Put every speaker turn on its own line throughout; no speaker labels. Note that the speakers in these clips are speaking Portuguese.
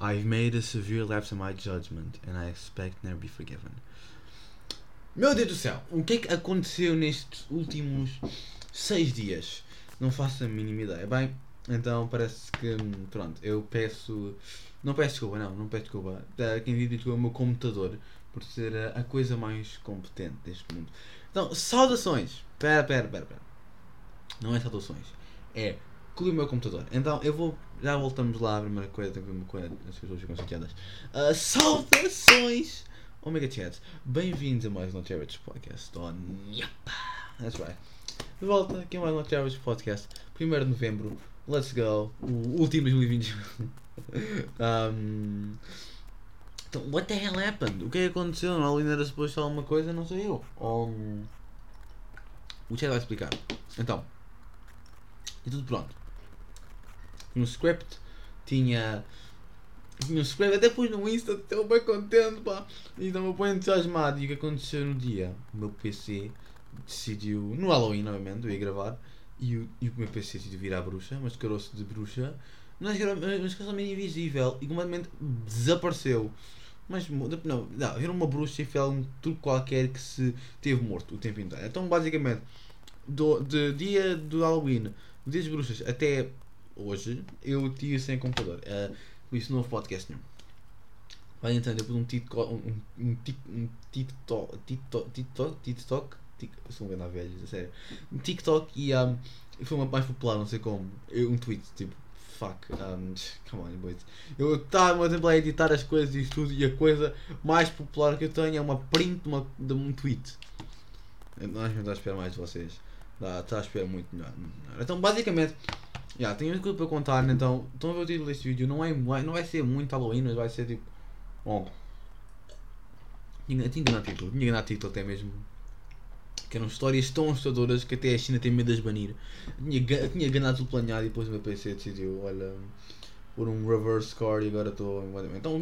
I've made a severe lapse in my judgment and I expect never be forgiven. Meu Deus do céu, o que é que aconteceu nestes últimos seis dias? Não faço a mínima ideia. Bem, então parece que, pronto, eu peço. Não peço desculpa, não, não peço desculpa. Uh, Quem diz desculpa é o meu computador por ser a, a coisa mais competente deste mundo. Então, saudações! Pera, pera, pera, pera. Não é saudações. É clube o meu computador. Então eu vou. Já voltamos lá à primeira coisa, a primeira coisa as pessoas ficam chateadas. Uh, saudações! Omega Chats, bem-vindos a mais um Average Podcast on Yapa! That's right. De volta aqui a mais um Average Podcast, 1 de novembro, let's go, o último de 2021. um, então, what the hell happened? O que é que aconteceu? Não ainda era suposto alguma coisa, não sei eu. Um, o chat vai explicar. Então, e tudo pronto. No script tinha. Tinha um script, até pus no Insta, estou bem contente, pá. Então me põe entusiasmado. E o que aconteceu no dia? O meu PC decidiu. No Halloween, novamente, eu ia gravar. E o, e o meu PC decidiu virar bruxa, mascarou-se de bruxa. Mas mascarou-se meio invisível e completamente desapareceu. Mas não, não, era uma bruxa e algum truque qualquer que se teve morto o tempo inteiro. Então, basicamente, do, de dia do Halloween, dia das bruxas até hoje, eu tive sem computador. Uh, por isso, novo podcast nenhum. Vai então, depois um TikTok, um, um, um TikTok, TikTok, TikTok, TikTok, TikTok, sou um grande velho, sério. Um TikTok e um, foi uma mais popular, não sei como, um tweet, tipo, fuck, um, come on, boys. Eu estava a editar as coisas e tudo e a coisa mais popular que eu tenho é uma print de, uma, de um tweet. Nós não estamos a esperar mais de vocês. Está a esperar muito melhor. Então, basicamente, já, tenho muito para contar, então, estão a ver o título deste vídeo, não, é, não vai ser muito Halloween, mas vai ser tipo, bom, tinha, tinha enganado título, tinha enganado título até mesmo, que eram histórias tão assustadoras que até a China tem medo de as banir. Tinha, tinha ganado tudo planeado e depois o meu PC decidiu, olha, por um reverse score e agora estou, então,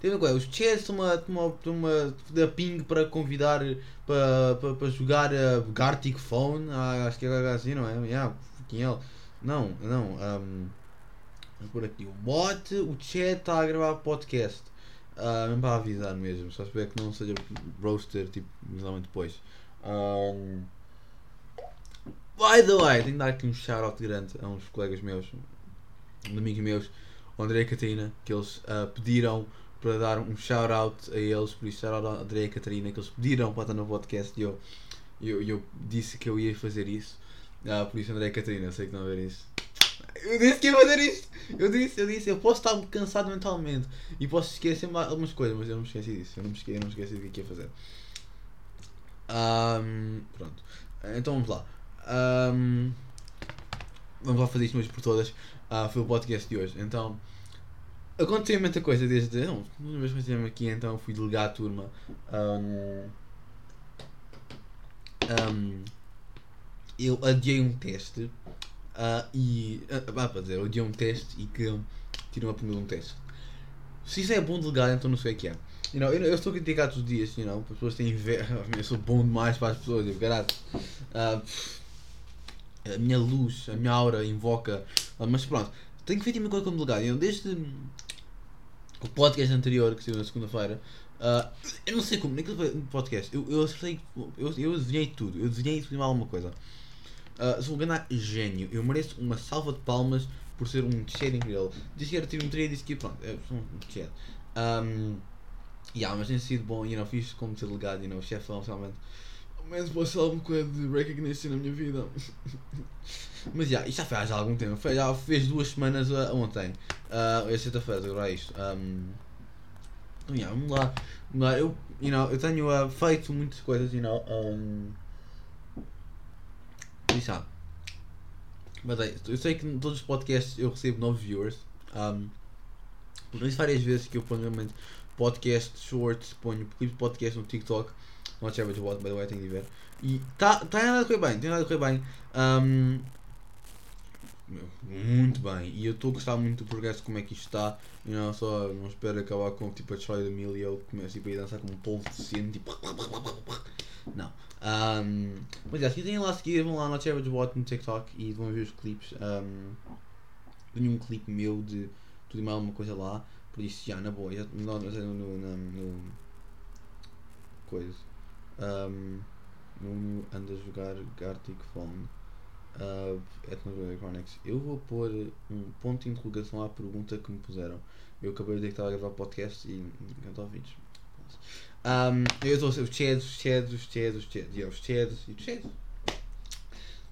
tem uma coisa, os estão uma, uma, uma, uma ping para convidar para, para, para jogar a Gartic Phone, ah, acho que é assim, não é? Yeah, é? Não, não. Um, por aqui. O bot, o chat está a gravar podcast. Uh, mesmo para avisar mesmo. Só espero que não seja roaster, tipo, depois. Um, by the way, tenho de dar aqui um shout-out grande a uns colegas meus, um amigos meus, o André e a Catarina, que eles uh, pediram para dar um shout-out a eles, por isso shout-out a André e a Catarina, que eles pediram para estar no podcast e eu, eu, eu disse que eu ia fazer isso. Ah, por isso André e Catarina, eu sei que não a ver isso. Eu disse que ia fazer isto! Eu disse, eu disse, eu posso estar cansado mentalmente e posso esquecer algumas coisas, mas eu não me esqueci disso. Eu não me esqueci, eu não me esqueci do que ia fazer. Um, pronto. Então vamos lá. Um, vamos lá fazer isto hoje por todas. Uh, foi o podcast de hoje. Então, aconteceu muita coisa desde. Não, uma vez que aqui, então fui delegar a turma. Um, um, eu adiei um teste uh, e. Uh, para dizer, eu adiei um teste e que tirei uma primeira um teste. Se isso é bom delegar, então não sei o que é. You know, eu, eu estou a criticar todos os dias, you know, as pessoas têm inveja. Eu sou bom demais para as pessoas, eu caralho. Uh, a minha luz, a minha aura invoca. Uh, mas pronto, tenho feito uma coisa como delegado. Desde o podcast anterior que saiu na segunda-feira, Uh, eu não sei como, naquele podcast, eu, eu acertei, eu, eu desenhei tudo, eu desenhei tudo alguma coisa. Uh, sou um grande gênio, eu mereço uma salva de palmas por ser um cheiro incrível. Disse que era tipo treino e disse que pronto, é um cheiro. Um, yeah, mas tem sido bom, you know, fiz como ser legado, you know, chefão, realmente. Mas posso alguma coisa de recognition na minha vida. mas já, yeah, isto já faz há algum tempo, já fez duas semanas uh, ontem. Uh, é sexta-feira, agora é isto. Um, yeah, vamos lá. Vamos lá. Eu, you know, eu tenho uh, feito muitas coisas, you know. Um, e sabe. Mas é, eu sei que em todos os podcasts eu recebo novos viewers. Um, por isso várias vezes que eu ponho realmente podcast, shorts, ponho clipes de podcast no TikTok. Not average what, by the way, tenho de ver. E tá, tá nada a correr bem, tem nada a correr bem. Um, muito bem. E eu estou a gostar muito do progresso, como é que isto está. You know, só não espero acabar com tipo a Troy da e ele começa tipo, a dançar como um polvo de cena, tipo. Não. Um, mas é, se quiserem lá seguir, vão lá no Average Bot no TikTok e vão ver os clipes. Um, tenho um clipe meu de e mais alguma coisa lá. Por isso, já, na boa. Já, no, no, no, no, coisa. Um, Nuno anda a jogar Gartic Phone. Uh, Chronics. Eu vou pôr um ponto de interrogação à pergunta que me puseram. Eu acabei de dizer que estava a gravar podcast e a ouvir. Um, eu estou a ser os Chads, os Chads, os Chads, os Chads, e os Chads e os Chads.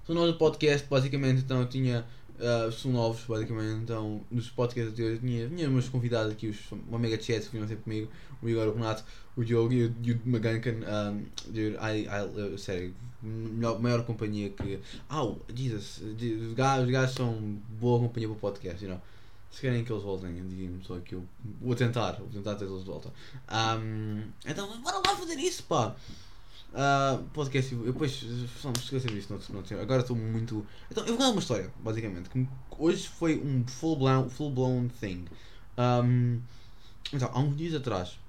São nós do podcast, basicamente, então eu tinha. Uh, são novos, basicamente, então nos podcasts hoje tinha, tinha meus convidados aqui, os, uma mega chat que vinham sempre comigo, o Igor, o Renato, o Diogo e o, e o Magankan. Um, dude, I, I, sério, melhor, maior companhia que. Au, oh, Jesus, os gajos, os gajos são boa companhia para o podcast, you know. Se querem que eles voltem, digam-me só que eu vou tentar, vou tentar ter eles de volta. Um, então, bora lá fazer isso, pá! Uh, podcast, eu depois não me esqueci disso no outro, agora estou muito. Então, eu vou contar uma história, basicamente. Que hoje foi um full blown, full blown thing. Um, então, há uns dias atrás,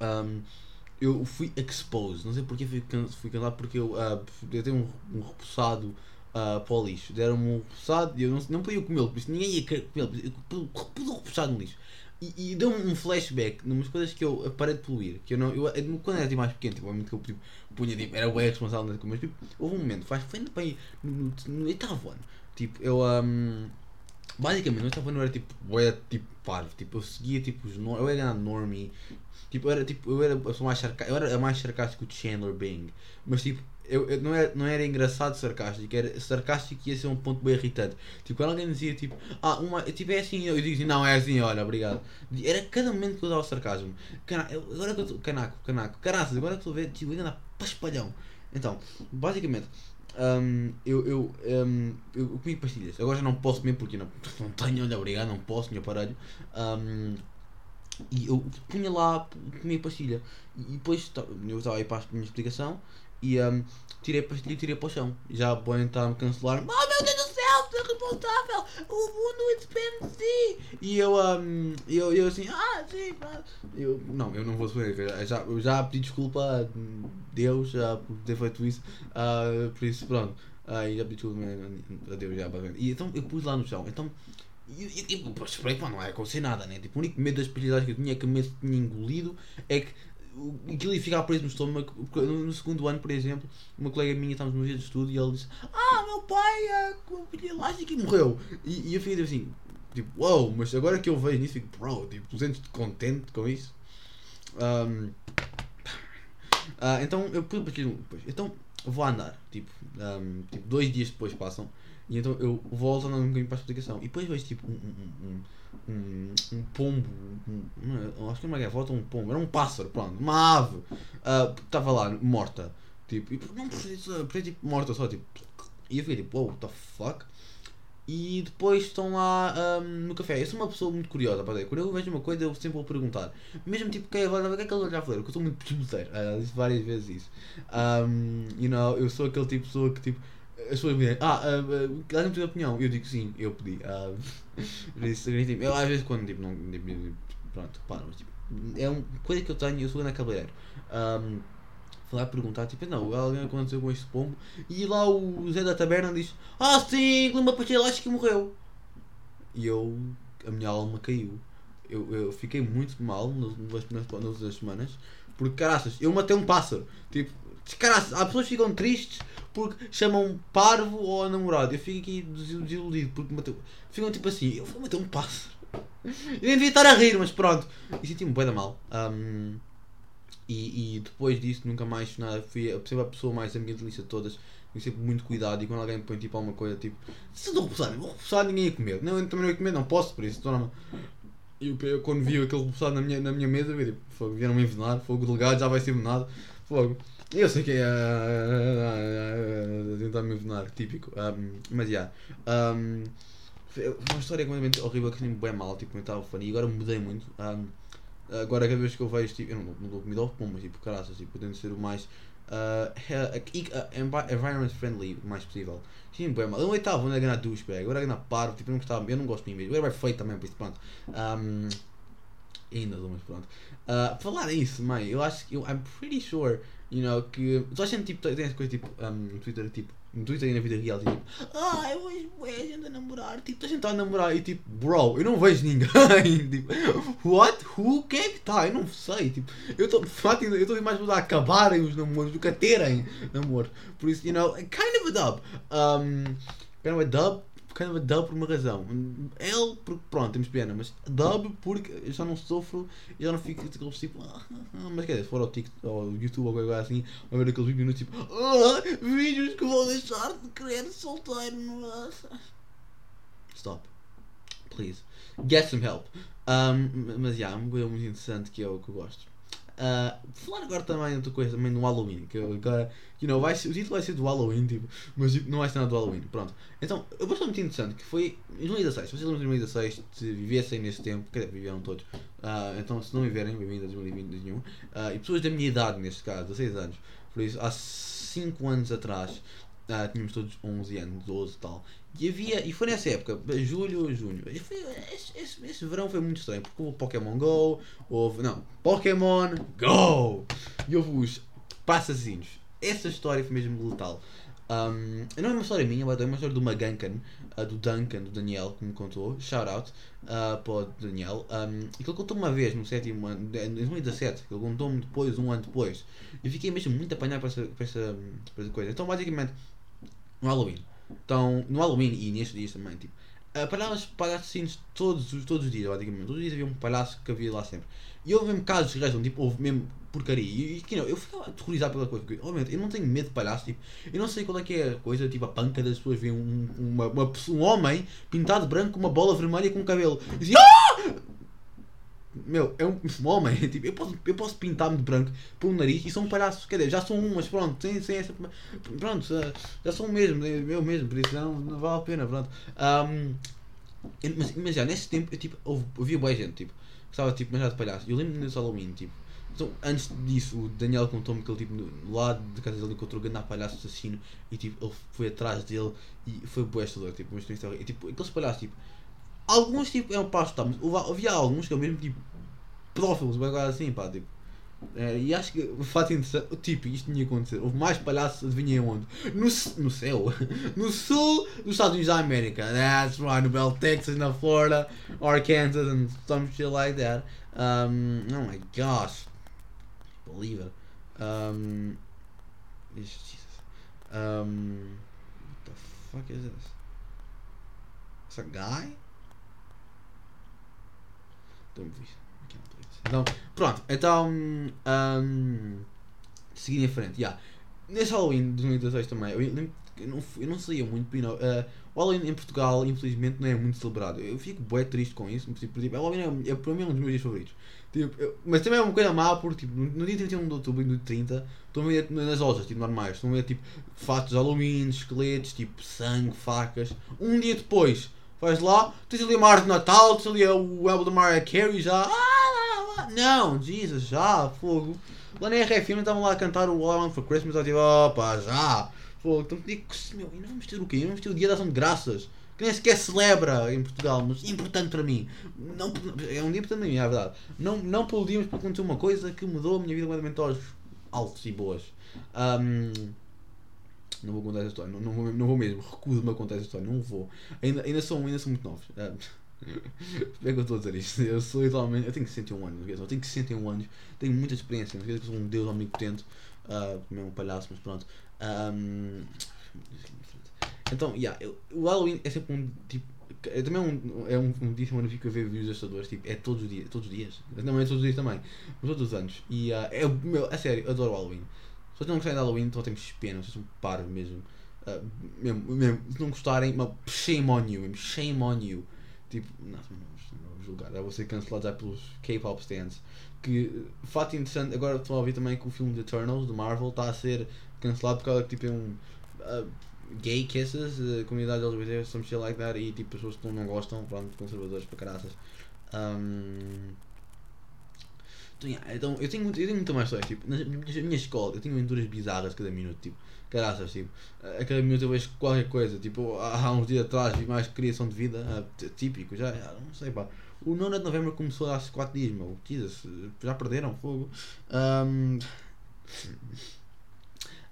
um, eu fui exposed. Não sei porque fui, fui cancelado, porque eu, uh, eu tenho um, um repousado uh, para o lixo. Deram-me um repousado e eu não, não podia comê-lo, por isso ninguém ia comê-lo. Eu pus o repousado no lixo. E, e deu-me um flashback numas coisas que eu parei de poluir. Que eu não, eu, quando era tipo, mais pequeno, tipo, obviamente que eu tipo, punha, tipo, era bem responsável, mas tipo, houve um momento, faz, foi bem no, no, no oitavo ano. Tipo, eu. Um, basicamente, no oitavo ano eu era tipo, eu era tipo parvo. Tipo, eu seguia tipo os. Eu era normie. Tipo, eu era tipo, eu era, eu sou mais sarcástico, eu era mais sarcástico que o Chandler Bing. Mas tipo, eu, eu, não, era, não era engraçado sarcástico, era sarcástico ia ser um ponto bem irritante. Tipo, quando alguém dizia tipo, ah, uma, tipo, é assim, eu digo assim, não, é assim, olha, obrigado. Era cada momento que eu o sarcasmo. Cana, agora que eu estou, canaco, canaco, caraças, agora que estou a ver, tipo, ainda para espalhão. Então, basicamente, um, eu, eu, um, eu comi pastilhas. Agora já não posso comer porque não, não tenho, olha, obrigado, não posso, meu aparelho. Um, e eu punha lá, comia pastilha. E depois eu estava aí para a minha explicação e um, tirei pastilha e tirei para o chão. Já podem estar a me cancelar. Oh meu Deus do céu, sou responsável! O mundo depende E eu, um, eu, eu assim, ah, sim, eu Não, eu não vou saber. Eu já, eu já pedi desculpa a Deus já por ter feito isso. Uh, por isso, pronto. Uh, já pedi desculpa a Deus já, E então eu pus lá no chão. Então. E, e, e esperei que não ia acontecer nada, né? Tipo, o único medo das pastilhas que eu tinha, que medo tinha engolido, é que aquilo ia ficar preso no estômago. No segundo ano, por exemplo, uma colega minha estávamos no dia de estudo e ele disse: Ah, meu pai é com elástica e morreu. E, e eu fiquei assim, tipo, uau, wow, mas agora que eu vejo nisso, fico, bro, tipo, sentes-te contente com isso? Um, uh, então eu depois, então vou andar, tipo, um, tipo, dois dias depois passam, e então eu volto andando um bocadinho para a explicação, e depois vejo tipo um, um, um um, um pombo, um, acho que é gaivota, um pombo, era um pássaro, pronto, uma ave, estava uh, lá, morta, tipo, e não precisa, tipo, morta só, tipo, e eu fiquei tipo, wow, what the fuck? E depois estão lá um, no café. Eu sou uma pessoa muito curiosa, para Quando eu vejo uma coisa, eu sempre vou perguntar. Mesmo tipo, que é, o que é que ele já falou? Porque eu sou muito disputeiro. Uh, disse várias vezes isso. Um, you know, eu sou aquele tipo de pessoa que tipo as pessoas me ah, uh, uh, dá-me a tua opinião. Eu digo sim, eu pedi. Uh, tipo, eu às vezes quando tipo, não. Tipo, pronto, para, mas tipo, é uma coisa que eu tenho, eu sou na cabeleireiro. Um, falar perguntar, tipo, não, alguém aconteceu com este pombo. E lá o Zé da Taberna diz, ah sim, uma pastilha acho que morreu. E eu, a minha alma caiu. Eu, eu fiquei muito mal nas, nas, nas semanas, porque caraças, eu matei um pássaro. Tipo, caraças, as pessoas ficam tristes porque chamam parvo ou namorado. Eu fico aqui desiludido porque mateu. Ficam tipo assim, eu vou matar um pássaro. Eu nem devia estar a rir, mas pronto. E senti-me bem da mal. Um, e, e, depois disso nunca mais nada. Fui a pessoa mais ambientalista de todas. Tenho sempre muito cuidado e quando alguém põe tipo alguma coisa tipo se eu estou repousado, vou repousar ninguém ia comer. Não, eu também não ia comer, não posso por isso. Então, eu, quando vi aquele repousado na minha, na minha mesa, eu vi, tipo, vieram-me envenenar, fogo delegado, já vai ser envenenado. Fogo. Eu sei que é. Uh, tentar me envenenar, típico. Um, mas já. Yeah, um, uma história completamente horrível que nem bem mal, tipo, eu estava fã e agora mudei muito. Um, agora cada vez que eu vejo, tipo, eu não, não dou comida ao pão, mas tipo, caraças, tipo, tento ser o mais. Uh, uh, environment friendly o mais possível. Sim, bem mal. Eu não estava a ganhar douchebag, agora a ganhar paro, tipo, eu não gostava, eu não gosto de mim mesmo. Eu era feito também, por isso, pronto. Um, ainda dou, mas pronto. Uh, falar isso, mãe, eu acho que. I'm pretty sure You know, que. Toda a gente tipo, tem essa coisa tipo um, no Twitter, tipo, no Twitter e na vida real, tipo, ah, eu vejo bué gente a namorar, tipo, toda a gente está a namorar e tipo, bro, eu não vejo ninguém. tipo, what? Who? Quem é que está? Eu não sei, tipo, eu estou eu estou mais a acabarem os namoros do que a terem namoro. Por isso, you know, kind of a dub. Um, kind of a dub kind of a dub por uma razão. L porque pronto, temos pena, mas dub porque eu já não sofro e já não fico aqueles tipo. Ah, ah, ah, mas quer dizer, se for ao TikTok ou YouTube ou coisa assim, vai ver aqueles minutos tipo. Ah, vídeos que vão deixar de querer solteiro. Stop. Please. Get some help. Um, mas já, yeah, coisa muito interessante que eu, que eu gosto. Uh, falar agora também outra coisa também no Halloween, que agora, you know, vai ser, o título vai ser do Halloween, tipo, mas tipo, não vai ser nada do Halloween, pronto. Então, eu vou muito interessante, que foi em 2016, se vocês lembram de 2016, se vivessem nesse tempo, quer dizer, viveram todos, uh, então se não viverem, bem-vindos a 2021, uh, e pessoas da minha idade neste caso, 16 anos, por isso, há 5 anos atrás, Uh, tínhamos todos 11 anos, 12 e tal. E havia, e foi nessa época, julho, junho. Foi, esse, esse, esse, verão foi muito estranho, porque houve Pokémon Go, houve. Não, Pokémon Go! E houve os passazinhos. Essa história foi mesmo letal. Um, não é uma história minha, é uma história do Magankan, uh, do Duncan, do Daniel, que me contou. Shout out uh, para o Daniel. Um, e que ele contou uma vez no sétimo ano, em 2017, que ele contou-me depois, um ano depois. Eu fiquei mesmo muito apanhado para essa, essa, essa coisa. Então, basicamente no Halloween. Então, no Halloween e nestes dias também, tipo, uh, palhaços, palhaços todos, todos os dias, basicamente. Todos os dias havia um palhaço que havia lá sempre. E houve mesmo casos de razão, tipo, houve mesmo porcaria. E, e que não, eu ficava aterrorizado pela coisa, porque, obviamente, eu não tenho medo de palhaço, tipo, eu não sei qual é que é a coisa, tipo, a panca das pessoas verem um, uma, uma, um homem pintado branco com uma bola vermelha com cabelo. E dizia, ah! Meu, é um, um homem. Tipo, eu posso, eu posso pintar-me de branco pelo nariz e sou um palhaço. Quer dizer, já sou um, mas pronto, sem, sem essa. Pronto, já sou um mesmo, eu mesmo, por isso não, não vale a pena. Pronto. Um, mas, mas já nesse tempo eu tipo, ouvia boa gente, tipo, estava tipo, mas já de palhaço. Eu lembro-me desse Halloween, tipo. Então, antes disso, o Daniel contou-me que ele, tipo, lado de casa dele encontrou o grande palhaço assassino e, tipo, ele foi atrás dele e foi boa esta tipo, mas, e, tipo, aqueles palhaços, tipo, Alguns tipo é um passo, mas havia alguns que eu mesmo tipo pedófilos, agora assim, pá, tipo. É, e acho que o fato interessante, tipo, isto tinha acontecido. Houve mais palhaços, adivinhem onde? No, no céu, no sul dos Estados Unidos da América. That's right, no Bell, Texas, na Florida, Arkansas, and some shit like that. Um, oh my gosh, believe it. Um, Jesus. Um, what the fuck is this? It's a guy? Estou-me visto. Então, pronto, então. Um, seguindo em frente, yeah. Nesse Halloween de 2016 também, eu, eu, não, não saía muito, know, uh, o Halloween em Portugal, infelizmente, não é muito celebrado. Eu fico bem triste com isso, tipo, tipo, Halloween é, é para mim um dos meus dias favoritos. Tipo, eu, mas também é uma coisa má porque tipo, no, dia 31 de outubro e no dia 30 estão a ver nas lojas tipo, normais, estão a ver tipo fatos de Halloween, esqueletos, tipo sangue, facas. Um dia depois, vais lá, tens ali a de Natal, tens ali o álbum da Mariah Carey já. Ah, não, Jesus, já, fogo. Lá na RFM estavam lá a cantar o All I Want for Christmas, eu tipo, opa, já, fogo. Então digo, meu, e não vamos ter o quê? Vamos ter o Dia da Ação de Graças, que nem sequer celebra em Portugal, mas importante para mim. Não, é um dia importante para mim, é verdade. Não, não pelo dia, mas porque aconteceu uma coisa que mudou a minha vida completamente aos altos e boas. Um, não vou contar essa história, não, não, vou, não vou mesmo, recuso-me a contar essa história, não vou. Ainda, ainda, são, ainda são muito novos. Uh, como é que eu estou a dizer isto? Eu sou literalmente. Eu tenho 61 anos, eu tenho 61 anos, tenho muita experiência, não que sou um deus omnipotente, uh, mesmo um palhaço, mas pronto. Um, então, yeah, eu, o Halloween é sempre um tipo. É também um, é um, um dia a ver vídeos assustadores, tipo, é todos os dias, todos os dias, não é todos os dias também, mas todos os anos. E uh, é, meu, a sério, adoro o Halloween. Se vocês não gostarem de Halloween, então temos pena, vocês são parvos mesmo. Uh, mesmo, mesmo. Se não gostarem, shame on you, shame on you. Tipo, não, não vou julgar, eu vou ser cancelado já pelos K-pop stands. Que, fato interessante, agora estou a ouvir também que o filme de Eternals, do Marvel, está a ser cancelado por causa que tipo, é um. Uh, gay kisses, uh, comunidade LGBT, some shit like that, e tipo, pessoas que não gostam, pronto, conservadores para caraças. Um, então, então, eu tenho, eu tenho muito mais histórias, tipo, na minha, escola, eu tenho aventuras bizarras cada minuto, tipo, caraças, tipo, a cada minuto eu vejo qualquer coisa, tipo, há uns dias atrás vi mais criação de vida, uh, típico, já, não sei, pá. O 9 de novembro começou há 4 dias, meu, Jesus, já perderam fogo. Um,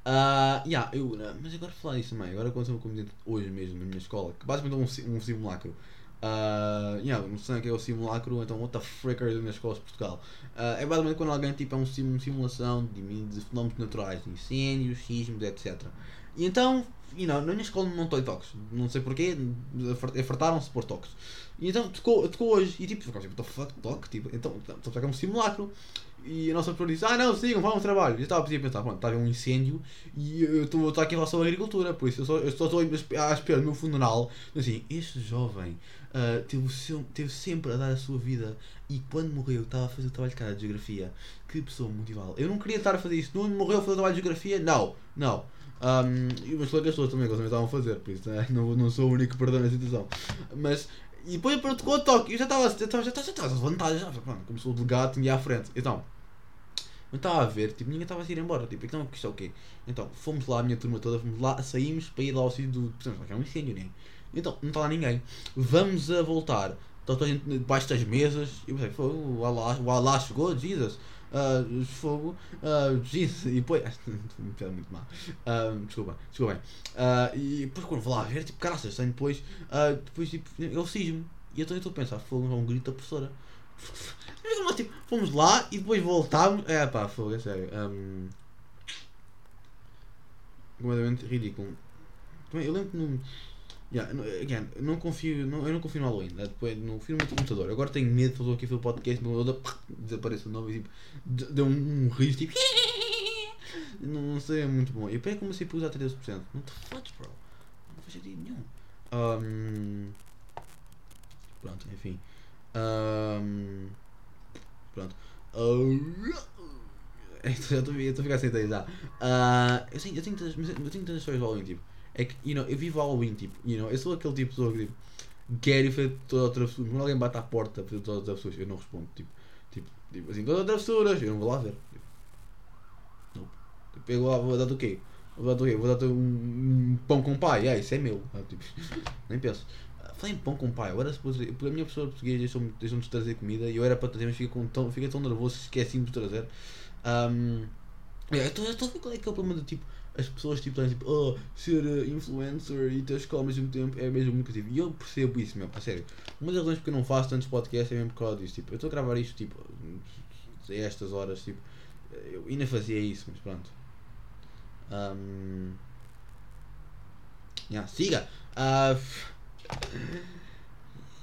Uh, yeah, eu, mas agora falar isso também, agora aconteceu uma coisa hoje mesmo na minha escola, que basicamente é um, um simulacro. Uh, yeah, não sei o que é o simulacro, então what the frick are escolas de Portugal? Uh, é basicamente quando alguém tipo, é um sim, simulação de, de fenómenos naturais, incêndios, sismos, etc. E então, you know, na minha escola não estou toques, não sei porquê, fartaram-se por toques. E então tocou, tocou hoje, e tipo, what the fuck, toque? Tipo, então, então, é um simulacro. E a nossa professora disse: Ah, não, sigam, vamos ao trabalho. E eu estava a pensar: Pronto, estava um incêndio e eu estou aqui em relação à agricultura, por isso eu só, eu só estou à espera do meu funeral. Assim, este jovem uh, teve, seu, teve sempre a dar a sua vida e quando morreu estava a fazer o trabalho de cara de geografia. Que pessoa motivá-lo. Eu não queria estar a fazer isso. Não morreu a fazer o trabalho de geografia? Não, não. Um, e meus colegas todos também, também estavam a fazer, por isso né? não, não sou o único que perdeu na situação. Mas e depois com o toque, eu já estava já estava, já estava, vontade, já, pronto, como sou o delegado, tinha à frente. Então, eu estava a ver, tipo, ninguém estava a ir embora, tipo, então isto é o quê? Então, fomos lá, a minha turma toda, fomos lá, saímos para ir lá ao sítio do. Portanto, que é um incêndio, nem. Então, não está lá ninguém. Vamos a voltar. Está toda gente debaixo das mesas. E pensei, o Allah, o Allah chegou, Jesus. Uh, fogo, uh, Jesus, e depois, piada muito mal, uh, desculpa, desculpa. Uh, e depois quando vou lá ver, tipo, caraças, tem depois, uh, depois, tipo, eu cismo, e então eu estou a pensar, fogo, é um grito da professora, nós, tipo, fomos lá e depois voltámos, é pá, fogo, é sério, um, completamente ridículo, eu lembro que no Yeah, again, não confio, não, eu não confio no Halloween, né? depois não confio no meu computador. Agora tenho medo de fazer aqui o podcast, meu computador desaparece o nome e tipo, deu um, um riso tipo. não, não sei, é muito bom. Eu pego comecei a usar 13%. Não te fodes, bro. Não faz sentido nenhum. Um, pronto, enfim. Um, pronto. Uh, já estou a ficar sem ideia já. Uh, eu, tenho, eu, tenho tantas, eu tenho tantas histórias do Halloween, tipo. É que, you know, eu vivo Halloween, tipo, you know, eu sou aquele tipo de pessoa que, tipo, ir fazer toda outra pessoa. Quando alguém bate à porta para fazer todas as pessoas, eu não respondo, tipo, tipo, tipo assim, todas as pessoas, eu não vou lá ver. Tipo, não. Tipo, eu vou dar-te o quê? Vou dar-te o quê? Vou dar-te um, um, pão com pai, ah, isso é meu. Ah, tipo, nem penso. Falei em pão com pai, agora se a minha pessoa portuguesa deixou-me deixou de trazer comida e eu era para trazer, mas fiquei, tão, fiquei tão nervoso que esqueci de trazer. Um, eu estou a ver qual é que é o problema do tipo as pessoas tipo, tipo oh, ser uh, influencer e ter escola ao mesmo tempo é mesmo muito positivo. E eu percebo isso mesmo, a sério. Uma das razões porque eu não faço tantos podcasts é mesmo por causa disso. Tipo, eu estou a gravar isto tipo, a estas horas, tipo, eu ainda fazia isso, mas pronto. Um, yeah, siga! Uh,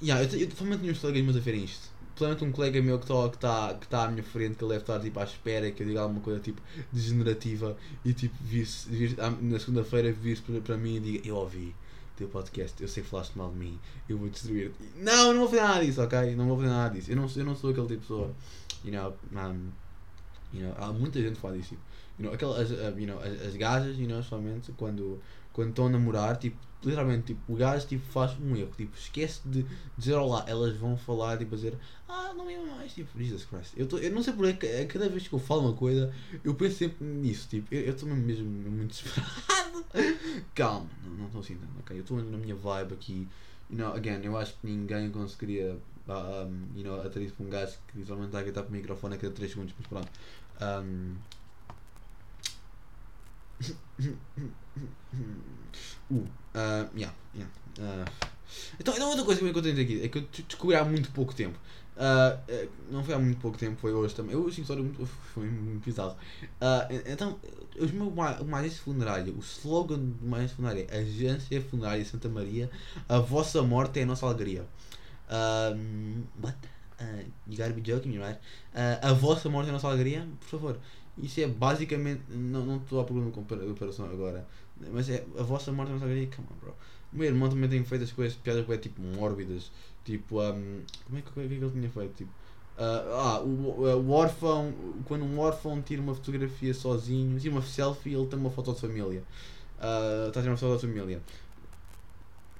yeah, eu, eu, eu provavelmente tinha uns colegas meus a verem isto Portanto, um colega meu que está que tá, que tá à minha frente, que ele deve estar tipo, à espera que eu diga alguma coisa tipo degenerativa e tipo vir, vir na segunda-feira vir para, para mim e diga eu ouvi teu podcast, eu sei que falaste mal de mim, eu vou destruir. Não, não vou fazer nada disso, ok? Não vou fazer nada disso. Eu não, eu não sou aquele tipo de pessoa. You know, um, you know, há muita gente que fala disso. Tipo, you know, aquelas, uh, you know, as, as gajas, you know, somente quando, quando estão a namorar, tipo, literalmente, tipo, o gajo tipo, faz um erro, tipo, esquece de dizer olá, elas vão falar, tipo, a dizer, ah, não me mais, tipo, Jesus Christ. Eu, tô, eu não sei porque, cada vez que eu falo uma coisa, eu penso sempre nisso, tipo, eu estou mesmo muito desesperado. Calma, não estou assim ok? Eu estou na minha vibe aqui, you know, again, eu acho que ninguém conseguiria, um, you know, isso para um gajo que literalmente está a gritar para o microfone a cada 3 segundos, mas pronto. Um, uh, uh, yeah, yeah. Uh, então, então, outra coisa que eu tenho aqui é que eu descobri há muito pouco tempo. Uh, não foi há muito pouco tempo, foi hoje também. Eu achei história muito, foi muito bizarro. Uh, então, o meu uma agência funerária, o slogan de uma agência funerária, Agência Funerária Santa Maria, a vossa morte é a nossa alegria. Um, what? Uh, you gotta be joking, right? Uh, a vossa morte é a nossa alegria, por favor. Isso é basicamente. Não estou a problema com operação agora. Mas é a vossa morte não saberia. Come on, bro. Meu irmão também tem feito as coisas, piadas é tipo mórbidas. Tipo, um, como é que, que, é que ele tinha feito? Tipo, uh, ah, o, o órfão, quando um órfão tira uma fotografia sozinho, tira uma selfie, ele tem uma foto de família. Uh, está a tirar uma foto da família.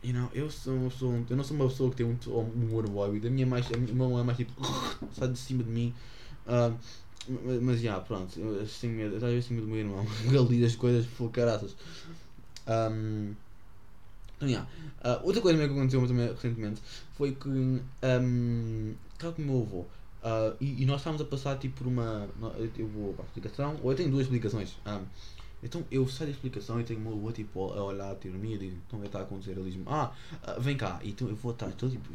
You know, eu sou uma pessoa, eu não sou uma pessoa que tem muito humor mórbido. A minha, a minha mão é mais tipo, sai de cima de mim. Uh, mas já, pronto, eu tenho medo, eu vezes tenho medo do meu irmão, ele as coisas por caraças. Um, então, yeah. Uh, outra coisa que aconteceu também recentemente foi que um, estava com o meu avô uh, e, e, nós estávamos a passar tipo por uma. Eu vou para a explicação, ou eu tenho duas explicações. Um, Então eu saio da explicação e tenho uma rua tipo a olhar, a mim e digo, então o que está a acontecer? Ele diz-me, ah, ah, vem cá, então eu vou estar todo tipo,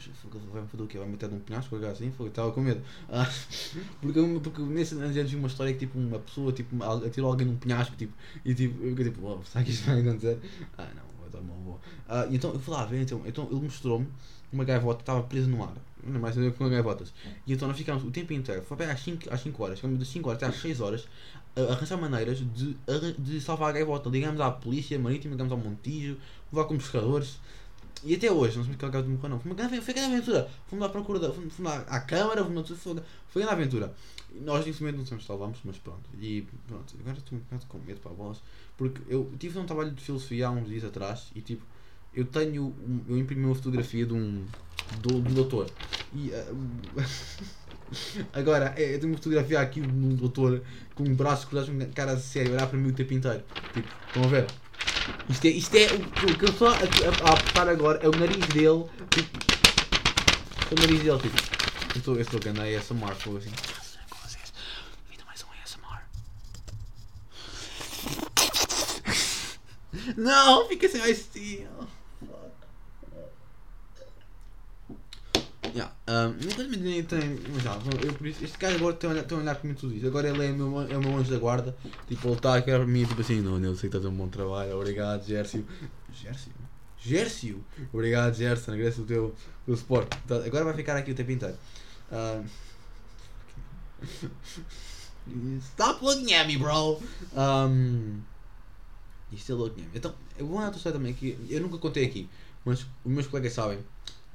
vai-me fazer o quê? Vai meter num penhasco, coisa assim? Foi, estava com medo. Ah, porque, porque nesse ano vi uma história que tipo uma pessoa tipo, atirou alguém num penhasco tipo, e tipo, eu fiquei tipo, oh, será que isto vai acontecer? Ah não, vai dar uma boa. Ah, então eu fui lá ver, então, então ele mostrou-me uma gaivota que estava presa no ar. Não mais com gaivotas. E então nós ficámos o tempo inteiro, foi até às 5, às 5 horas, ficámos das 5 horas até às 6 horas arranjar maneiras de, de salvar a gaivota. Ligamos à polícia marítima, ligamos ao Montijo, levar com pescadores. E até hoje, não sei se aquela morreu não. Foi uma grande, foi grande aventura. Fomos à procura, da, fomos, fomos lá à câmara, fomos, foi, foi grande aventura. E nós momento não sabemos salvamos, mas pronto. E pronto, agora estou um bocado com medo para a bolas. Porque eu tive um trabalho de filosofia há uns dias atrás e tipo, eu tenho, eu imprimi uma fotografia de um, do, do doutor. E uh, agora, é, eu tenho uma fotografia aqui de um doutor com um braço cruzado, com cara sério, olhar para mim o tempo inteiro. Tipo, estão a ver? Isto é, isto é o, o que eu estou a, a, a apertar agora, é o nariz dele. Tipo, é o nariz dele, tipo. Eu estou, eu estou a ganhar ASMR, foi assim. Mais um. Não, fica sem ice tea. Yeah. Um, nunca me tem. Já, eu, por isso, este cara agora tem a olhar, tem a olhar tudo isso. Agora ele é o meu, é o meu anjo da guarda. Tipo, ele está a querer para mim, tipo assim, não, eu sei que estás a um bom trabalho, obrigado, Gércio. Gércio? Gércio? Obrigado, Gércio, agradeço o teu, teu suporte. Então, agora vai ficar aqui o tempo inteiro. Um, Stop looking at me, bro! Um, e still looking at me. Então, eu vou dar a também que eu nunca contei aqui, mas os meus colegas sabem.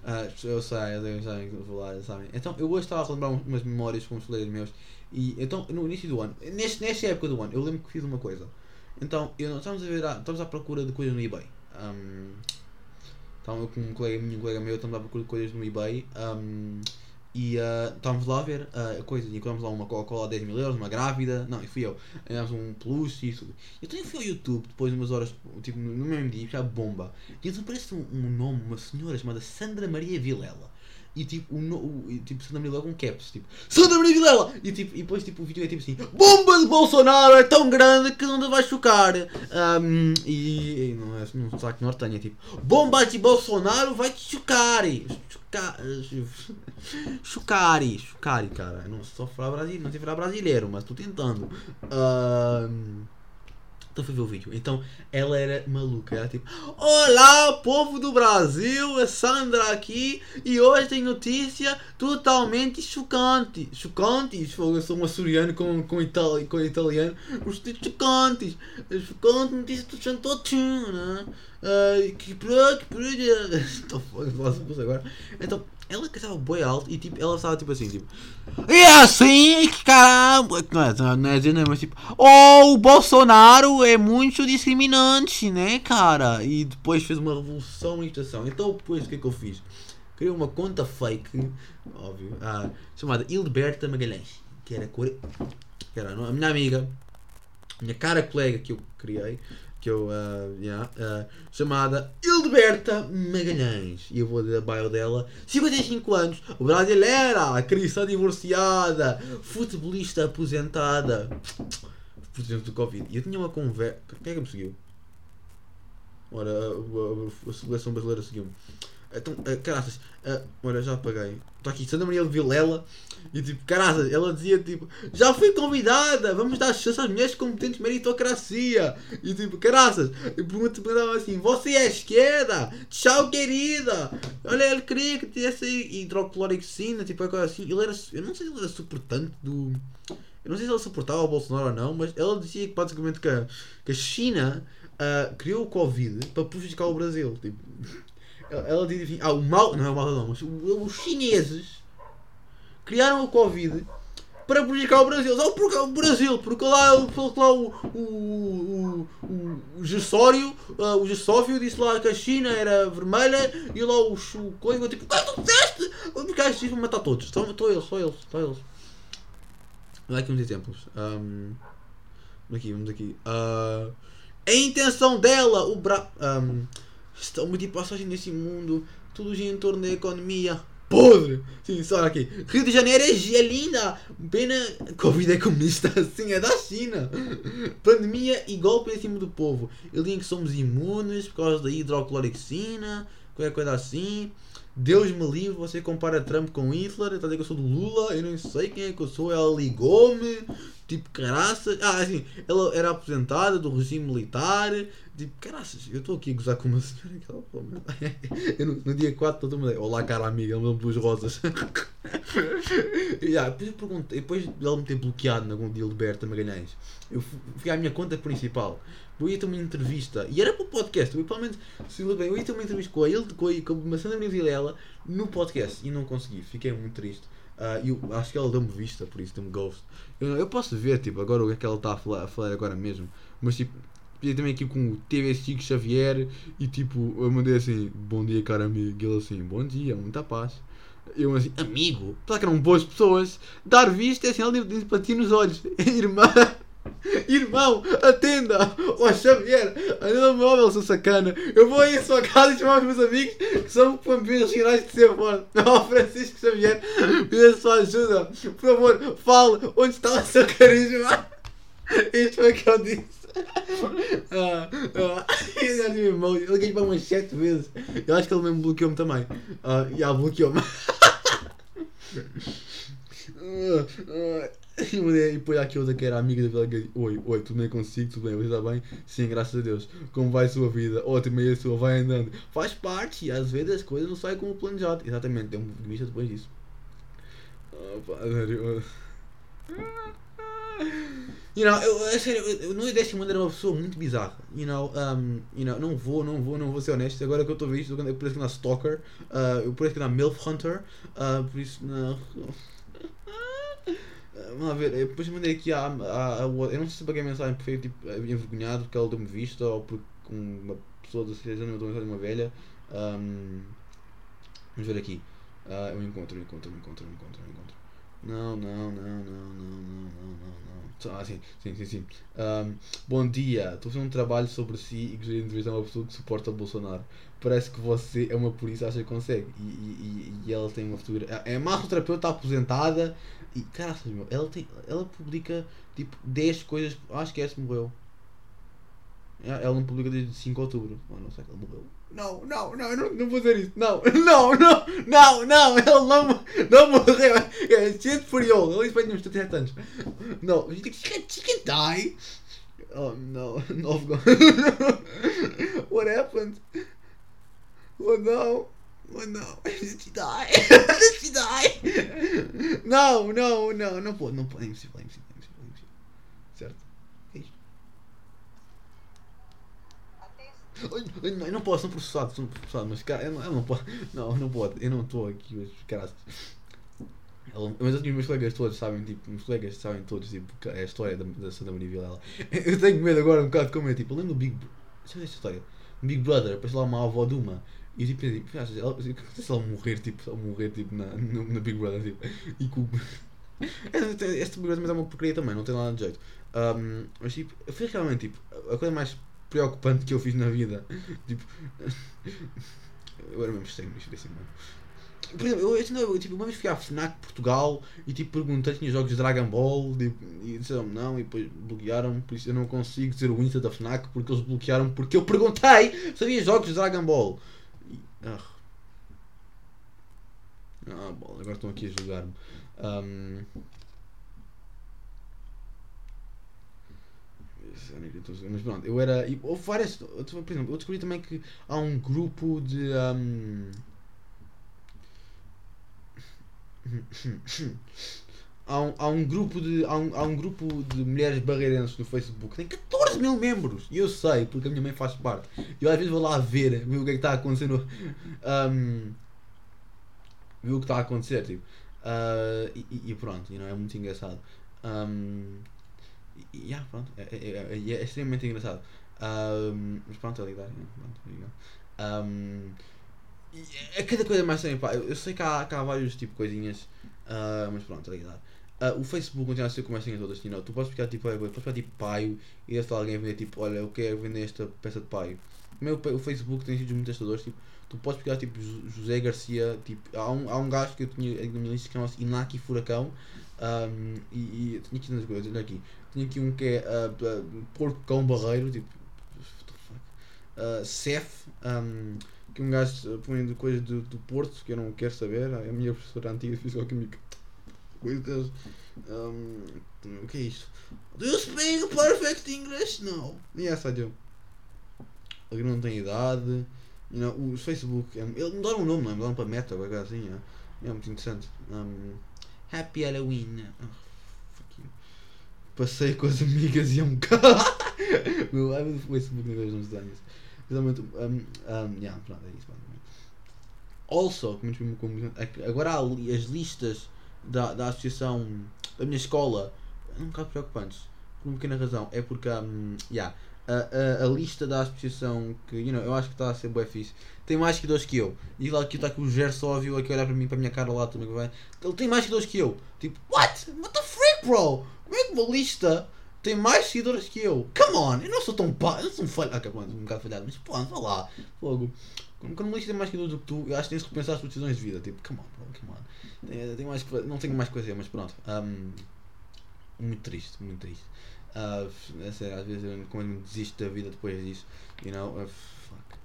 Uh, eu sei, eu sei que vou falar, sabem. Então, eu hoje estava a relembrar umas memórias com os colegas meus. E então, no início do ano, neste, nesta época do ano, eu lembro que fiz uma coisa. Então, eu, estamos a ver, estamos à procura de coisas no eBay. Um, então, eu com um colega, um colega meu, estamos à procura de coisas no eBay. Um, e uh, estávamos lá a ver uh, coisas, encontramos lá uma Coca-Cola a 10 mil euros, uma grávida, não, fui eu, ganhámos um peluche e isso. Eu também fui ao YouTube depois de umas horas, tipo, no mesmo dia, já bomba. E aparece um, um nome, uma senhora chamada Sandra Maria Vilela e tipo, o, o, tipo Sandra Maria com caps, tipo, Sandra Vilela! E, tipo, e depois tipo, o vídeo é tipo assim, bomba de Bolsonaro é tão grande que não te vai chocar. Um, e, e não é não sabe que nortenho, é tipo, bomba de Bolsonaro vai te chocar. Chocar. Chocar, chocar, cara. Não só falar brasileiro, não sei falar brasileiro, mas estou tentando. Um, então fui ver o vídeo. Então ela era maluca. Ela tipo: Olá, povo do Brasil, é Sandra aqui. E hoje tem notícia totalmente chocante. Chocantes? Eu sou um açoriano com, com, itali com italiano. Os chocantes. Chocante notícia do Santotinho, né? Uh, que por que por Estou agora. Então ela cantava boi alto e tipo, ela estava tipo assim, tipo. E assim, que caramba! Não é, não é dizendo, mas tipo. Oh, o Bolsonaro é muito discriminante, né, cara? E depois fez uma revolução em estação. Então, depois o que é que eu fiz? Criei uma conta fake, óbvio, ah, chamada Hilberta Magalhães, que era, que era a minha amiga, minha cara colega que eu criei que eu, uh, yeah, uh, chamada Hildeberta Magalhães. E eu vou ler a bio dela: 55 anos, brasileira, cristã divorciada, futebolista aposentada. Por exemplo, do Covid. E eu tinha uma conversa. Quem é que me seguiu? Ora, a, a, a seleção brasileira seguiu-me. Então, uh, caraças, uh, olha, já apaguei. Estou aqui, Sandra Maria de Vilela. E tipo, caraças, ela dizia tipo, já fui convidada, vamos dar chance às mulheres competentes meritocracia. E tipo, caraças, e perguntava assim, você é esquerda? Tchau, querida. Olha, ele queria que tivesse hidroclorexina, tipo, coisa assim. Ele era, eu não sei se ele era suportante do. Eu não sei se ele suportava o Bolsonaro ou não, mas ela dizia que basicamente que a, que a China uh, criou o Covid para prejudicar o Brasil. Tipo. Ela diz assim: ah, o mal. Não é o mal, não, mas os chineses criaram o Covid para prejudicar o Brasil. Não, porque o Brasil, porque lá, porque lá o, o, o, o, Gessório, uh, o Gessófio disse lá que a China era vermelha e lá o, o coisa, tipo, ah, tu disseste! Acho que vão matar todos. Estão, estão eles, só eles, só eles. Vamos aqui uns exemplos. Um, aqui, vamos aqui. Uh, a intenção dela, o bra. Um, Estamos de passagem nesse mundo, tudo gira em torno da economia. podre. Sim, só aqui. Rio de Janeiro é, é linda. Pena. Covid é comunista. Sim, é da China. Pandemia e golpe em cima do povo. Ele diz que somos imunes por causa da hidroclorexina. Qualquer coisa assim. Deus me livre, você compara Trump com Hitler, está a dizer que eu sou do Lula, eu não sei quem é que eu sou, ela ligou-me, tipo, caraças. Ah, assim, ela era aposentada do regime militar, tipo, caraças, eu estou aqui a gozar com uma senhora que ela eu, no, no dia 4 estou a olá cara amiga, ela me deu duas rosas. yeah, depois, perguntei, depois dela me ter bloqueado na Berta Magalhães, eu fui à minha conta principal eu ia ter uma entrevista, e era para o podcast, eu, provavelmente, se bem, eu ia ter uma entrevista com ele, com, a, com uma Sandra dela no podcast, e não consegui, fiquei muito triste. Uh, eu acho que ela deu-me vista, por isso deu-me ghost. Eu, eu, posso ver, tipo, agora o que é que ela está a falar, a falar agora mesmo, mas tipo, podia também aqui com o TV Chico Xavier, e tipo, eu mandei assim, bom dia, cara amigo, e ele assim, bom dia, muita paz. Eu assim, amigo, apesar que eram boas pessoas, dar vista é sinal de empatia nos olhos, irmã. Irmão, atenda! Oh, Xavier, atenda o móvel, seu sacana. Eu vou aí à sua casa e chamar os meus amigos que são vampiros finais de ser forte. Ó Francisco Xavier, pedi sua ajuda. Por favor, fale onde está o seu carisma. Isto foi o que eu disse. Ah, ah, eu liguei para umas 7 vezes. Eu acho que ele mesmo bloqueou-me também. Ah, já bloqueou-me. E depois aqui outra que era amiga da Vila Oi, oi, tudo bem consigo? Tudo bem? Você está bem? Sim, graças a Deus. Como vai a sua vida? Ótima e a sua? Vai andando. Faz parte, às vezes as coisas não saem como planejado. Exatamente, deu um vista depois disso. Opa, sério. You know, eu, é sério, eu, no décimo ano era uma pessoa muito bizarra. You know, um, you know, não vou, não vou, não vou ser honesto. Agora que eu estou a ver isto, eu parece que na Stalker, uh, eu parece que na Milf Hunter, uh, por isso não. Vamos lá ver, eu depois mandei aqui a, a, Eu não sei se paguei a mensagem porque foi tipo, envergonhado porque ela deu-me vista ou porque uma pessoa de 16 anos mandou mensagem uma velha. Um, vamos ver aqui. Uh, eu encontro, eu encontro, eu encontro, eu encontro, eu encontro. Não, não, não, não, não, não, não, não, não. Ah, sim, sim, sim, sim. Um, bom dia, estou a fazer um trabalho sobre si e gostaria de entrevistar uma pessoa que suporta Bolsonaro. Parece que você é uma polícia, acha que consegue. E, e, e, ela tem uma fotografia. É massoterapeuta aposentada, e caraças, meu, ela, tem, ela publica tipo 10 coisas. Acho que essa morreu. Ela não publica desde 5 de outubro. Oh, não sei que ela morreu. Não, não, não, não, não vou fazer isso. Não, não, não, não, não, ele não, não morreu. É for you. Ele para uns 37 anos. Não, she can, she can die. Oh no, no. What happened? Oh no. Oh não, did she die? did she die? Não, não, não, não pode, não pode, é impossível, é impossível, é impossível, é impossível. Certo? É isto. Ai, não, eu não posso, sou processado, sou processado, mas cara, eu não, eu não posso, não, não pode, eu não estou aqui hoje, caras. Mas os meus colegas todos sabem, tipo, meus colegas sabem todos, tipo, a história da, da Santa Maria Vilela. Eu tenho medo agora um bocado como é, tipo, eu lembro do Big Brother, sabe esta história? Big Brother, depois lá uma avó de uma e tipo, tipo se ela, se ela morrer, tipo, ela morrer tipo, na, na Big Brother, tipo, e com. este Big Brother é uma porcaria também, não tem nada de jeito. Um, mas tipo, foi realmente tipo, a coisa mais preocupante que eu fiz na vida. Tipo. eu era mesmo estranho isto assim, mano. Por exemplo, eu, eu, tipo, uma vez fui à FNAC Portugal e tipo perguntei se tinha jogos de Dragon Ball tipo, e disseram não e depois bloquearam, por isso eu não consigo dizer o Insta da FNAC porque eles bloquearam porque eu perguntei se havia jogos de Dragon Ball. Ah, ah bola, agora estão aqui a julgar-me. Um... Mas pronto, eu era. Houve várias. Por exemplo, eu descobri também que há um grupo de. Um... há um, há um grupo de há um, há um grupo de mulheres barreirenses no Facebook tem 14 mil membros e eu sei porque a minha mãe faz parte eu às vezes vou lá ver ver o que é que está acontecendo um, ver o que está a acontecer tipo uh, e, e, pronto you know, é muito engraçado um, e yeah, pronto. É, é, é, é extremamente engraçado. Um, mas pronto é ligado um, é cada coisa mais pá. Eu, sei que há, que há vários tipo coisinhas uh, mas pronto é ligado Uh, o Facebook continua a ser as senhas todas, know, tu podes ficar tipo, podes ficar tipo paio e deve alguém a vender tipo, olha, eu quero vender esta peça de paio. meu, o Facebook tem sítios muito testadores, tipo, tu podes pegar tipo José Garcia, tipo, há um, há um gajo que eu tinha na minha lista que chama-se Inaki Furacão, um, e, e tinha aqui nas coisas, olha aqui, tinha aqui um que é uh, uh, Porco Cão Barreiro, tipo, uh, Cef, um, que um gajo põe de coisas do, do Porto, que eu não quero saber, a minha professora antiga de Físico-Química, coisas, um, o que é isto? Do you speak perfect English? No. Yes, I do. Ele não tem idade. You know, o Facebook. É, ele mudaram o nome, não é? Mudaram para Meta, ou assim. É, é muito interessante. Um, Happy Halloween. Oh. Passei com as amigas e é um bocado. Meu, é o Facebook, não vejo uns desenhos. Exatamente. Um, um, yeah, pronto, é isso. Also, como, como, agora há as listas da, da associação da minha escola. É um bocado preocupantes. Por uma pequena razão. É porque. Um, yeah, a, a, a, lista da associação que you know, eu acho que está a ser bué fixe tem mais seguidores que eu e lá aqui está com o Gersóvio aqui a olhar para mim para a minha cara lá também vai ele tem mais seguidores que eu tipo what what the freak bro como é que uma lista tem mais seguidores que eu. Come on eu não sou tão pá eu não sou um falho ok pronto um bocado falhado mas pô vá lá logo quando uma lista tem mais seguidores do que tu? Eu acho que tens que repensar as tuas decisões de vida tipo come on bro come on. Tem, tem mais, não tenho mais coisa mas pronto um, muito triste muito triste. Uh, é sério, às vezes eu quando desisto da vida depois disso, you know, uh, fuck.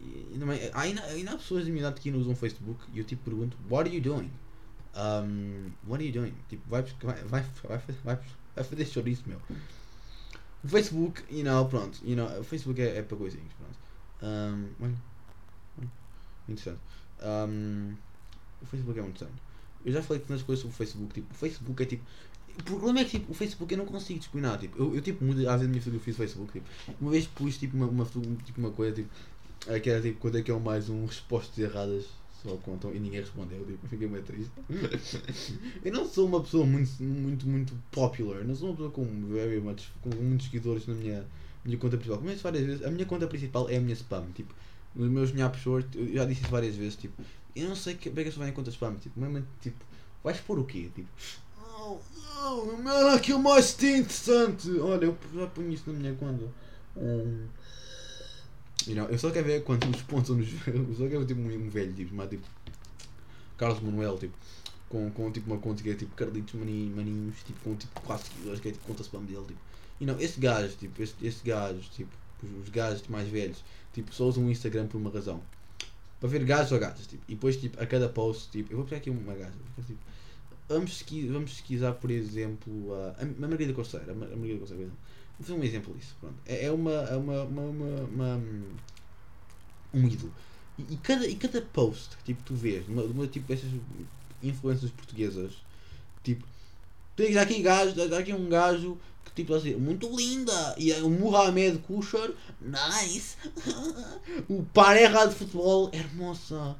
E, ainda, ainda há pessoas da minha idade que não usam Facebook e eu tipo pergunto, what are you doing? Um, what are you doing? Tipo, vai, vai, vai, vai, vai, fazer chouriço, meu. O Facebook, you know, pronto, you know, o Facebook é, é para coisinhas, pronto. Um, interessante. Um, o Facebook é muito interessante. Eu já falei tantas coisas sobre o Facebook, tipo, o Facebook é tipo, o problema é que tipo, o Facebook eu não consigo disciplinar. Tipo, eu, eu tipo, mudo, às vezes minha fotografia do Facebook. Tipo, uma vez pus tipo, uma, uma, tipo, uma coisa tipo, que era tipo quando é que é mais um respostas erradas só contam e ninguém respondeu. Tipo, fiquei meio triste. eu não sou uma pessoa muito, muito, muito popular. Não sou uma pessoa com, com muitos seguidores na minha, minha conta principal. Como várias vezes, a minha conta principal é a minha spam. Tipo, nos meus nhapos short, eu já disse isso várias vezes. Tipo, eu não sei que, bem que só venho em conta spam. Tipo, mesmo, tipo, vais pôr o quê? Tipo, não era aquilo mais interessante. Olha, eu já ponho isso na minha conta. Um, you know, eu só quero ver quantos pontos. Eu só quero ver tipo um, velho, tipo, mas, tipo Carlos Manuel, tipo, com, com tipo uma conta que é tipo Carlitos Maninhos, maninhos tipo, com tipo 4 seguidores, que é tipo conta spam dele, tipo. E não, esse gajo, tipo, esse, esse gajo, tipo, os, os gajos mais velhos, tipo, só usam o Instagram por uma razão. Para ver gajos ou gajas, tipo, e depois, tipo, a cada post, tipo, eu vou pegar aqui uma gaja, tipo, vamos, vamos pesquisar, por exemplo, a, a Margarida Costeira. A Margarida Costeira, vou fazer um exemplo disso. Pronto. É, é uma, é uma, uma, uma, uma, um ídolo. E, e, cada, e cada post que tipo, tu vês, uma, uma tipo essas influências portuguesas, tipo, tem aqui, gajo, aqui um gajo que tipo assim, muito linda, e é o Mohamed Kusher, nice, o Pareja de futebol, hermosa.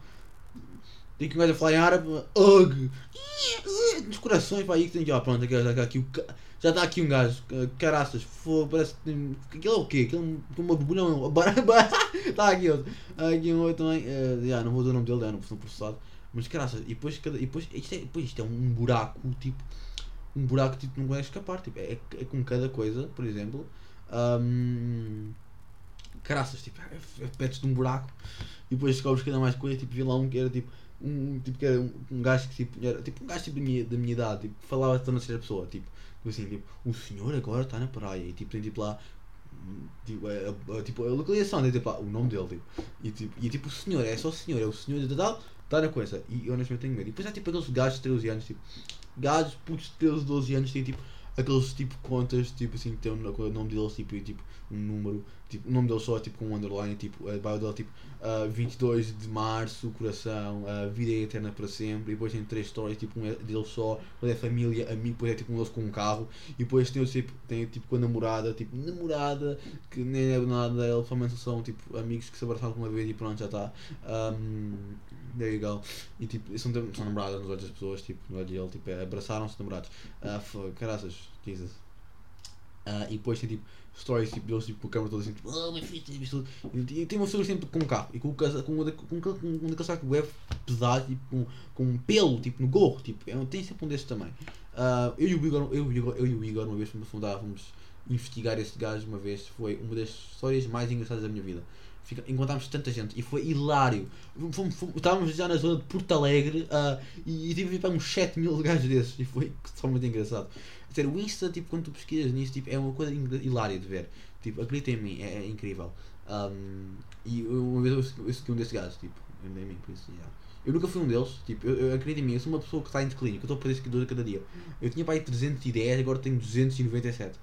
Tem que um gajo a falar em árabe, ugh, nos corações, pá, aí que tem já, pronto, aqui, já, aqui, já está aqui um gajo, caraças, fogo, parece que aquilo é o quê? Aquilo é uma borbulhão, está aqui outro, aqui um outro também, uh, já, não vou dizer o nome dele, já, não sou processado, mas caraças, e depois, cada, e depois, isto é, depois isto é um buraco, tipo, um buraco tipo não vai escapar, tipo, é, é com cada coisa, por exemplo, um, caraças, tipo, é, é, petes de um buraco, e depois descobres cada mais coisa, tipo, vi lá um que era tipo, um tipo que era um, um gajo que tipo, era tipo um gajo tipo, da, minha, da minha idade, tipo, falava de terceira pessoa, tipo assim, tipo, o senhor agora está na praia e tipo tem tipo lá tipo, a, a, a, tipo, a localização, né, tipo, lá, o nome dele, tipo, e tipo, e tipo o senhor, é só o senhor, é o senhor de tal, está na coisa, e eu honestamente tenho medo. E depois há tipo aqueles gajos de 13 anos, tipo, gajos putos de 13, 12 anos, têm tipo aqueles tipo contas, tipo assim, que tem o nome deles, tipo, e, tipo, um número, tipo, o nome deles só tipo com um underline, tipo, a bio dele tipo uh, ah, 22 de março, coração, uh, vida é eterna para sempre, e depois tem três histórias, tipo, um é dele só, depois é família, amigo, depois é tipo um deles com um carro, e depois tem, tipo, tem tipo com a namorada, tipo, namorada, que nem é nada, eles somente são tipo amigos que se abraçaram uma vez e pronto, já está. Um, there you go. E tipo, são, são namoradas nos olhos das pessoas, tipo, no olho dele, tipo, é, abraçaram-se namorados. Uh, caraças, Jesus. Uh, e depois tem tipo stories tipo, deles tipo, com a câmera toda assim, tipo, oh meu filho, tem visto tudo. E tem uma pessoa sempre com um carro e com, com, com, com, com um daqueles sacos web pesado, tipo, com, com um pelo tipo, no gorro. Tipo, é, tem sempre um desses também. Uh, eu, e o Igor, eu, eu, eu e o Igor, uma vez fomos fomos investigar esse gajo uma vez. Foi uma das histórias mais engraçadas da minha vida. Fica, encontramos tanta gente e foi hilário. Fomos, fomos, estávamos já na zona de Porto Alegre uh, e, tive a para uns 7 mil gajos desses e foi só muito engraçado. Dizer, o Insta, tipo, quando tu pesquisas nisso, tipo, é uma coisa hilária de ver. Tipo, acredita em mim, é, é incrível. Um, e uma vez eu, eu segui um desses gajos, tipo, em mim, por isso, yeah. Eu nunca fui um deles, tipo, eu, eu acredito em mim, eu sou uma pessoa que está em declínio, que eu estou a perder seguidores a cada dia. Eu tinha para aí 310, agora tenho 297.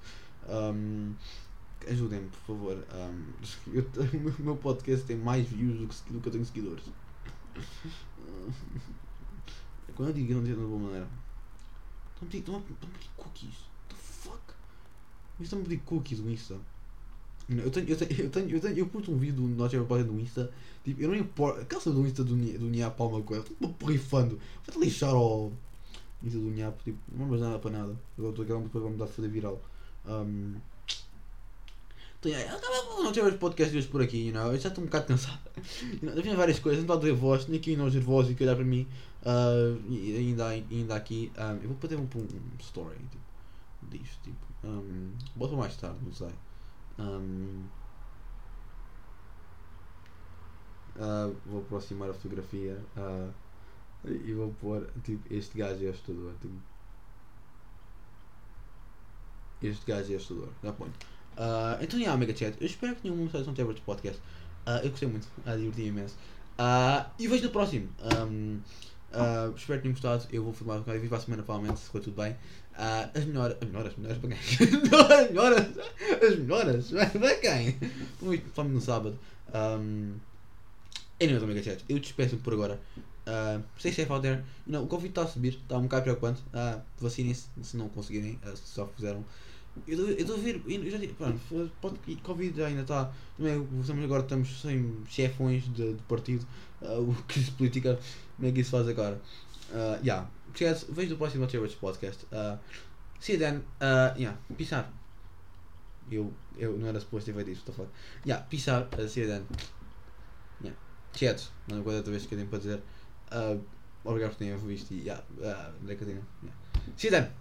Um, Ajudem-me, por favor. Um, eu, o meu podcast tem mais views do que, do que eu tenho seguidores. Quando eu digo que não tenho de boa maneira. Estão a pedir, cookies. What the fuck? Estão a pedir cookies no Insta. Eu tenho, eu tenho, eu tenho, eu tenho, eu curto um vídeo do Nós Podcast no Insta. Tipo, eu não importo. A calça do Insta do, do Niap Palma Coelho. Estou porrifando. Vai-te lixar ao Insta do Niap. Tipo, não vamos nada para nada. Eu estou aqui depois vamos dar a fazer viral. Um, não tivemos podcast hoje por aqui, you know? eu já estou um bocado cansado. Know, várias coisas, não estou voz, tinha aqui nós nervosos e que olhar para mim. Uh, e ainda, ainda aqui, um, eu vou fazer um, um story tipo, disto, tipo, um, bota mais tarde, não sei. Um, uh, vou aproximar a fotografia uh, e vou pôr, tipo, este gajo é assustador. Tipo, este gajo é assustador, já ponho. Uh, então, yeah, Mega Chat, eu espero que nenhuma mensagem não tenha este podcast. Uh, eu gostei muito, uh, diverti imenso. Uh, e vejo no próximo. Um, uh, espero que tenham gostado. Eu vou filmar um bocado e para a semana, provavelmente, se for tudo bem. As melhoras. As melhoras? As melhoras para quem? as melhoras? As melhoras? Para quem? Estamos no sábado. Um, anyway, Mega Chat, eu despeço por agora. Uh, stay safe out there. Não, o Covid está a subir, está um bocado preocupante. Uh, Vacinem-se se não conseguirem, uh, se só fizeram. Eu estou a ver, eu já digo, pronto, pode, Covid ainda está. Também estamos, agora estamos sem chefões de, de partido. Uh, o que se política, como é que isso faz agora? Uh, yeah. Vejo o próximo Favorites Podcast. Uh, see you then. Uh, yeah, out. Eu, eu não era suposto ter feito isso, estou a falar. Yeah, peace out. Uh, see you then. Yeah. Não é coisa outra vez que eu tenho para dizer. Uh, obrigado por terem visto e yeah, uh, yeah. See you then.